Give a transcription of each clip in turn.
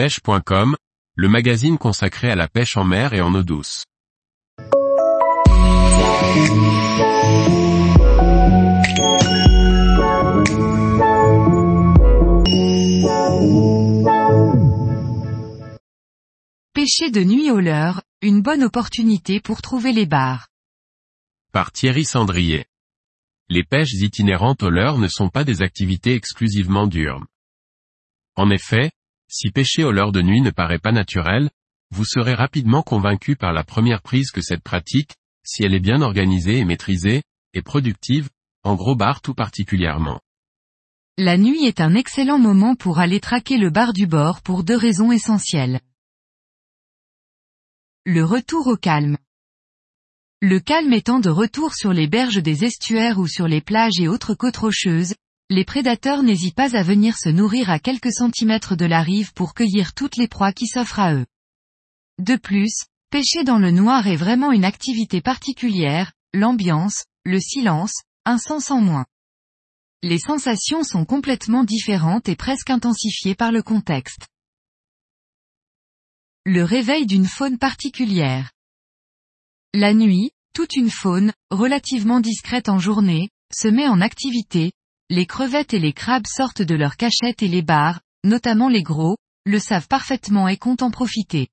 pêche.com, le magazine consacré à la pêche en mer et en eau douce. Pêcher de nuit au leurre, une bonne opportunité pour trouver les bars. Par Thierry Sandrier. Les pêches itinérantes au leurre ne sont pas des activités exclusivement diurnes. En effet, si pêcher au leurre de nuit ne paraît pas naturel, vous serez rapidement convaincu par la première prise que cette pratique, si elle est bien organisée et maîtrisée, est productive, en gros bar tout particulièrement. La nuit est un excellent moment pour aller traquer le bar du bord pour deux raisons essentielles. Le retour au calme. Le calme étant de retour sur les berges des estuaires ou sur les plages et autres côtes rocheuses, les prédateurs n'hésitent pas à venir se nourrir à quelques centimètres de la rive pour cueillir toutes les proies qui s'offrent à eux. De plus, pêcher dans le noir est vraiment une activité particulière, l'ambiance, le silence, un sens en moins. Les sensations sont complètement différentes et presque intensifiées par le contexte. Le réveil d'une faune particulière. La nuit, toute une faune, relativement discrète en journée, se met en activité, les crevettes et les crabes sortent de leurs cachettes et les bars, notamment les gros, le savent parfaitement et comptent en profiter.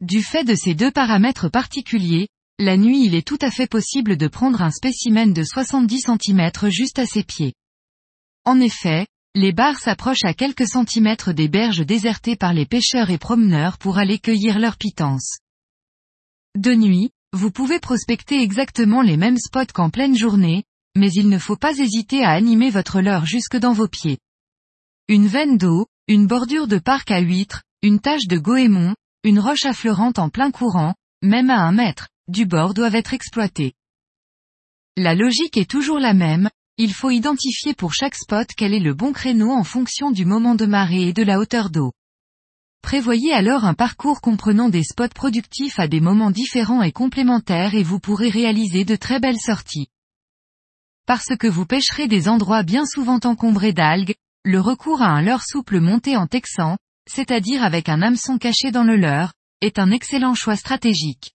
Du fait de ces deux paramètres particuliers, la nuit il est tout à fait possible de prendre un spécimen de 70 cm juste à ses pieds. En effet, les bars s'approchent à quelques centimètres des berges désertées par les pêcheurs et promeneurs pour aller cueillir leurs pitances. De nuit, vous pouvez prospecter exactement les mêmes spots qu'en pleine journée, mais il ne faut pas hésiter à animer votre leurre jusque dans vos pieds. Une veine d'eau, une bordure de parc à huîtres, une tache de goémon, une roche affleurante en plein courant, même à un mètre, du bord doivent être exploités. La logique est toujours la même, il faut identifier pour chaque spot quel est le bon créneau en fonction du moment de marée et de la hauteur d'eau. Prévoyez alors un parcours comprenant des spots productifs à des moments différents et complémentaires et vous pourrez réaliser de très belles sorties. Parce que vous pêcherez des endroits bien souvent encombrés d'algues, le recours à un leurre souple monté en texan, c'est-à-dire avec un hameçon caché dans le leurre, est un excellent choix stratégique.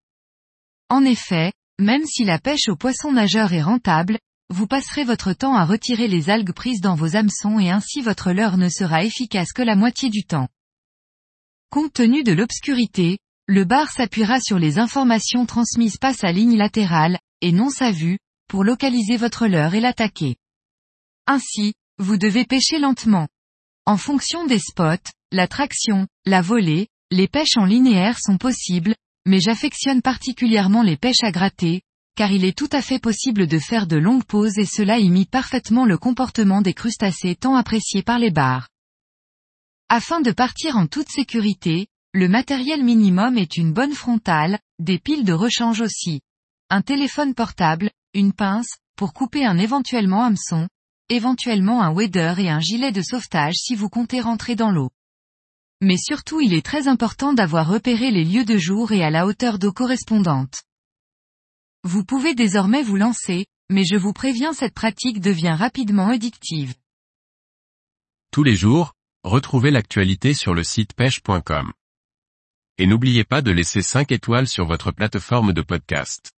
En effet, même si la pêche au poisson nageur est rentable, vous passerez votre temps à retirer les algues prises dans vos hameçons et ainsi votre leurre ne sera efficace que la moitié du temps. Compte tenu de l'obscurité, le bar s'appuiera sur les informations transmises par sa ligne latérale, et non sa vue, pour localiser votre leurre et l'attaquer. Ainsi, vous devez pêcher lentement. En fonction des spots, la traction, la volée, les pêches en linéaire sont possibles, mais j'affectionne particulièrement les pêches à gratter, car il est tout à fait possible de faire de longues pauses et cela imite parfaitement le comportement des crustacés tant appréciés par les bars. Afin de partir en toute sécurité, le matériel minimum est une bonne frontale, des piles de rechange aussi. Un téléphone portable, une pince, pour couper un éventuellement hameçon, éventuellement un wadder et un gilet de sauvetage si vous comptez rentrer dans l'eau. Mais surtout il est très important d'avoir repéré les lieux de jour et à la hauteur d'eau correspondante. Vous pouvez désormais vous lancer, mais je vous préviens cette pratique devient rapidement addictive. Tous les jours, retrouvez l'actualité sur le site pêche.com. Et n'oubliez pas de laisser 5 étoiles sur votre plateforme de podcast.